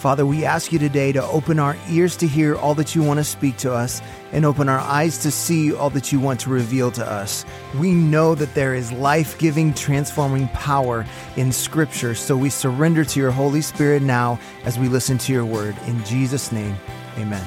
Father, we ask you today to open our ears to hear all that you want to speak to us and open our eyes to see all that you want to reveal to us. We know that there is life giving, transforming power in Scripture, so we surrender to your Holy Spirit now as we listen to your word. In Jesus' name, amen.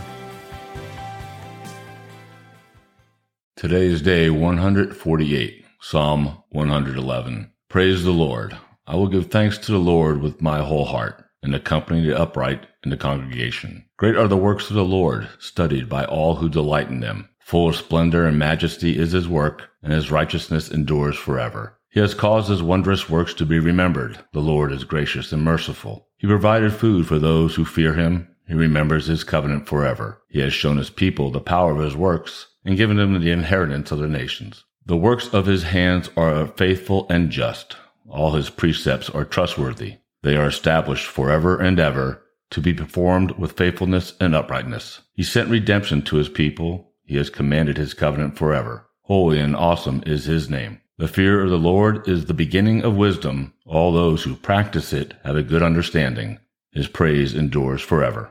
Today is day 148, Psalm 111. Praise the Lord. I will give thanks to the Lord with my whole heart and accompany the upright in the congregation. Great are the works of the Lord, studied by all who delight in them. Full of splendor and majesty is his work, and his righteousness endures forever. He has caused his wondrous works to be remembered. The Lord is gracious and merciful. He provided food for those who fear him. He remembers his covenant forever. He has shown his people the power of his works and given them the inheritance of the nations. The works of his hands are faithful and just. All his precepts are trustworthy. They are established forever and ever to be performed with faithfulness and uprightness. He sent redemption to his people. He has commanded his covenant forever. Holy and awesome is his name. The fear of the Lord is the beginning of wisdom. All those who practice it have a good understanding. His praise endures forever.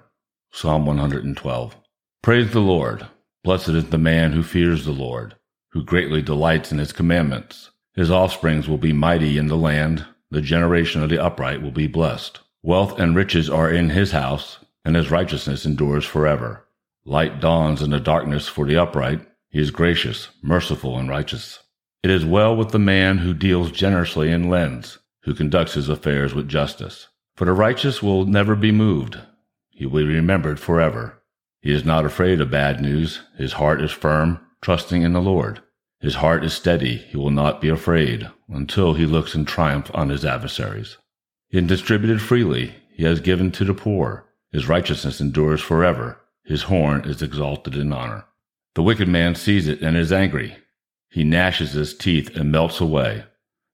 Psalm 112. Praise the Lord. Blessed is the man who fears the Lord, who greatly delights in his commandments. His offsprings will be mighty in the land. The generation of the upright will be blessed. Wealth and riches are in his house, and his righteousness endures forever. Light dawns in the darkness for the upright. He is gracious, merciful, and righteous. It is well with the man who deals generously and lends, who conducts his affairs with justice. For the righteous will never be moved. He will be remembered forever. He is not afraid of bad news. His heart is firm, trusting in the Lord. His heart is steady. He will not be afraid until he looks in triumph on his adversaries. He has distributed freely. He has given to the poor. His righteousness endures forever. His horn is exalted in honor. The wicked man sees it and is angry. He gnashes his teeth and melts away.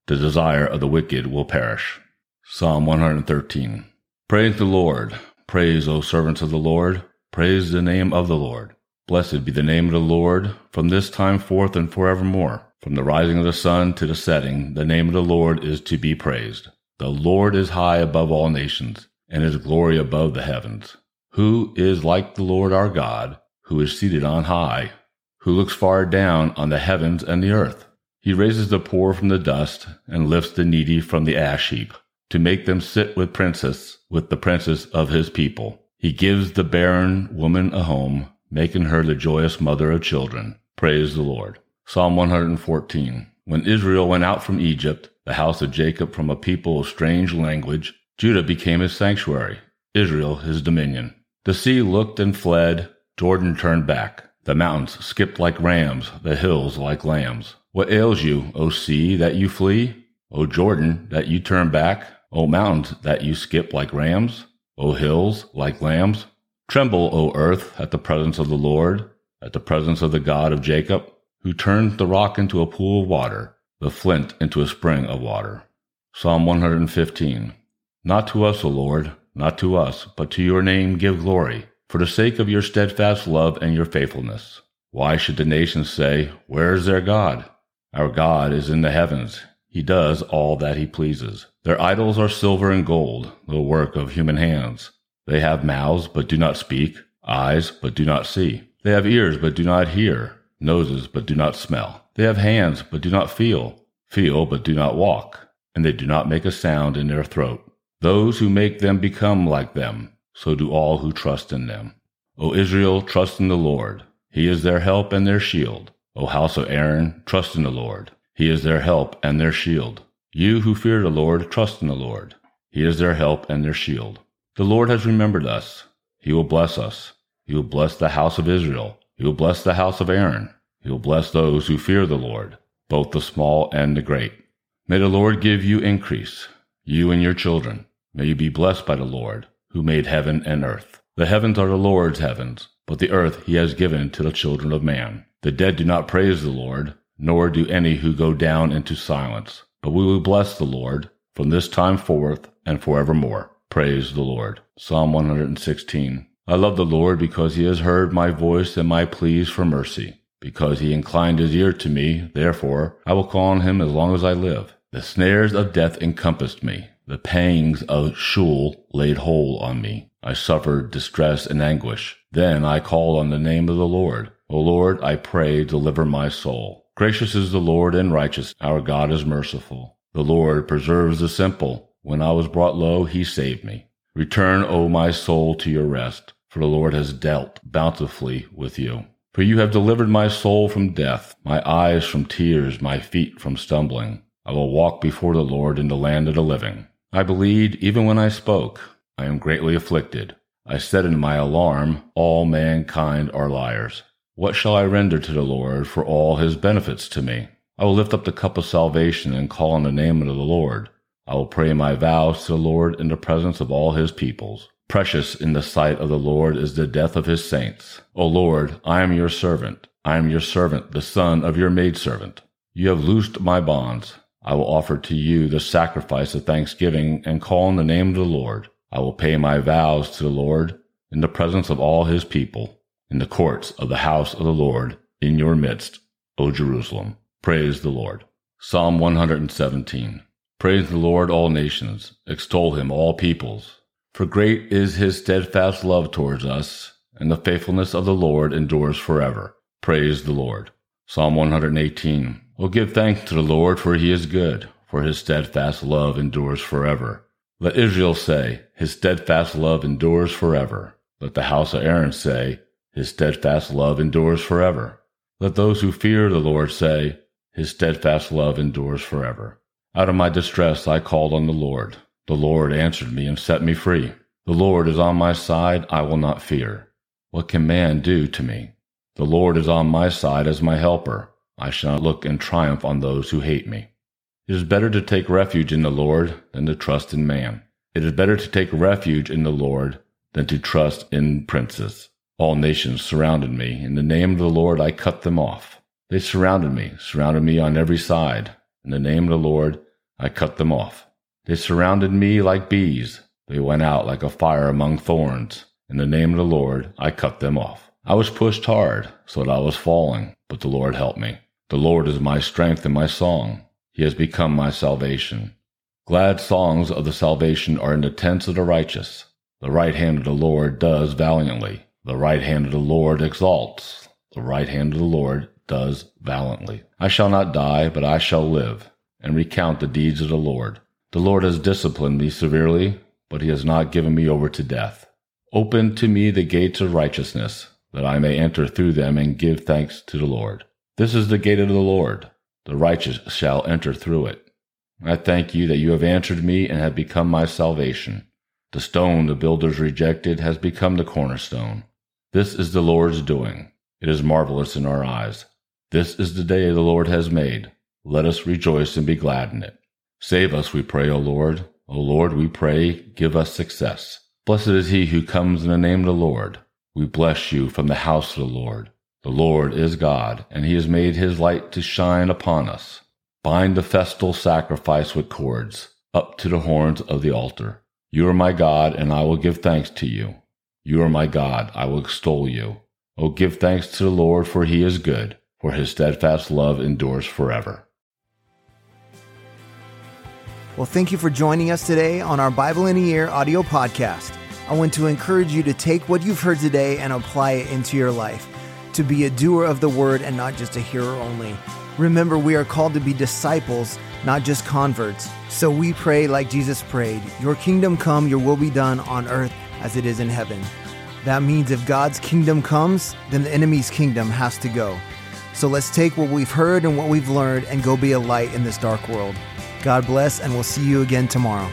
The desire of the wicked will perish. Psalm 113. Praise the Lord. Praise, O servants of the Lord. Praise the name of the Lord. Blessed be the name of the Lord from this time forth and forevermore. From the rising of the sun to the setting, the name of the Lord is to be praised. The Lord is high above all nations, and his glory above the heavens. Who is like the Lord our God, who is seated on high, who looks far down on the heavens and the earth? He raises the poor from the dust and lifts the needy from the ash heap to make them sit with princes, with the princes of his people. He gives the barren woman a home making her the joyous mother of children. Praise the Lord. Psalm 114. When Israel went out from Egypt, the house of Jacob from a people of strange language, Judah became his sanctuary, Israel his dominion. The sea looked and fled, Jordan turned back. The mountains skipped like rams, the hills like lambs. What ails you, O sea, that you flee? O Jordan, that you turn back? O mountains, that you skip like rams? O hills, like lambs? Tremble, O earth, at the presence of the Lord, at the presence of the God of Jacob, who turned the rock into a pool of water, the flint into a spring of water. Psalm 115. Not to us, O Lord, not to us, but to your name give glory, for the sake of your steadfast love and your faithfulness. Why should the nations say, Where is their God? Our God is in the heavens. He does all that he pleases. Their idols are silver and gold, the work of human hands. They have mouths, but do not speak, eyes, but do not see. They have ears, but do not hear, noses, but do not smell. They have hands, but do not feel, feel, but do not walk, and they do not make a sound in their throat. Those who make them become like them, so do all who trust in them. O Israel, trust in the Lord. He is their help and their shield. O house of Aaron, trust in the Lord. He is their help and their shield. You who fear the Lord, trust in the Lord. He is their help and their shield. The Lord has remembered us. He will bless us. He will bless the house of Israel. He will bless the house of Aaron. He will bless those who fear the Lord, both the small and the great. May the Lord give you increase, you and your children. May you be blessed by the Lord, who made heaven and earth. The heavens are the Lord's heavens, but the earth he has given to the children of man. The dead do not praise the Lord, nor do any who go down into silence. But we will bless the Lord from this time forth and forevermore. Praise the Lord. Psalm 116. I love the Lord because he has heard my voice and my pleas for mercy. Because he inclined his ear to me, therefore I will call on him as long as I live. The snares of death encompassed me. The pangs of Sheol laid hold on me. I suffered distress and anguish. Then I called on the name of the Lord. O Lord, I pray, deliver my soul. Gracious is the Lord and righteous. Our God is merciful. The Lord preserves the simple. When I was brought low, he saved me. Return, O my soul, to your rest, for the Lord has dealt bountifully with you. For you have delivered my soul from death, my eyes from tears, my feet from stumbling. I will walk before the Lord in the land of the living. I believed even when I spoke. I am greatly afflicted. I said in my alarm, All mankind are liars. What shall I render to the Lord for all his benefits to me? I will lift up the cup of salvation and call on the name of the Lord. I will pray my vows to the Lord in the presence of all his peoples. Precious in the sight of the Lord is the death of his saints. O Lord, I am your servant. I am your servant, the son of your maidservant. You have loosed my bonds. I will offer to you the sacrifice of thanksgiving and call on the name of the Lord. I will pay my vows to the Lord in the presence of all his people, in the courts of the house of the Lord, in your midst, O Jerusalem. Praise the Lord. Psalm 117. Praise the Lord, all nations. Extol him, all peoples. For great is his steadfast love towards us, and the faithfulness of the Lord endures forever. Praise the Lord. Psalm 118. Oh, give thanks to the Lord, for he is good, for his steadfast love endures forever. Let Israel say, His steadfast love endures forever. Let the house of Aaron say, His steadfast love endures forever. Let those who fear the Lord say, His steadfast love endures forever. Out of my distress I called on the Lord. The Lord answered me and set me free. The Lord is on my side, I will not fear. What can man do to me? The Lord is on my side as my helper. I shall not look in triumph on those who hate me. It is better to take refuge in the Lord than to trust in man. It is better to take refuge in the Lord than to trust in princes. All nations surrounded me. In the name of the Lord I cut them off. They surrounded me, surrounded me on every side. In the name of the Lord I cut them off. They surrounded me like bees. They went out like a fire among thorns. In the name of the Lord I cut them off. I was pushed hard, so that I was falling, but the Lord helped me. The Lord is my strength and my song. He has become my salvation. Glad songs of the salvation are in the tents of the righteous. The right hand of the Lord does valiantly. The right hand of the Lord exalts. The right hand of the Lord does valiantly. I shall not die, but I shall live, and recount the deeds of the Lord. The Lord has disciplined me severely, but he has not given me over to death. Open to me the gates of righteousness, that I may enter through them and give thanks to the Lord. This is the gate of the Lord. The righteous shall enter through it. I thank you that you have answered me and have become my salvation. The stone the builders rejected has become the cornerstone. This is the Lord's doing. It is marvelous in our eyes. This is the day the Lord has made. Let us rejoice and be glad in it. Save us, we pray, O Lord. O Lord, we pray, give us success. Blessed is he who comes in the name of the Lord. We bless you from the house of the Lord. The Lord is God, and he has made his light to shine upon us. Bind the festal sacrifice with cords up to the horns of the altar. You are my God, and I will give thanks to you. You are my God, I will extol you. O give thanks to the Lord, for he is good, for his steadfast love endures forever. Well, thank you for joining us today on our Bible in a Year audio podcast. I want to encourage you to take what you've heard today and apply it into your life to be a doer of the word and not just a hearer only. Remember, we are called to be disciples, not just converts. So we pray like Jesus prayed Your kingdom come, your will be done on earth as it is in heaven. That means if God's kingdom comes, then the enemy's kingdom has to go. So let's take what we've heard and what we've learned and go be a light in this dark world. God bless, and we'll see you again tomorrow.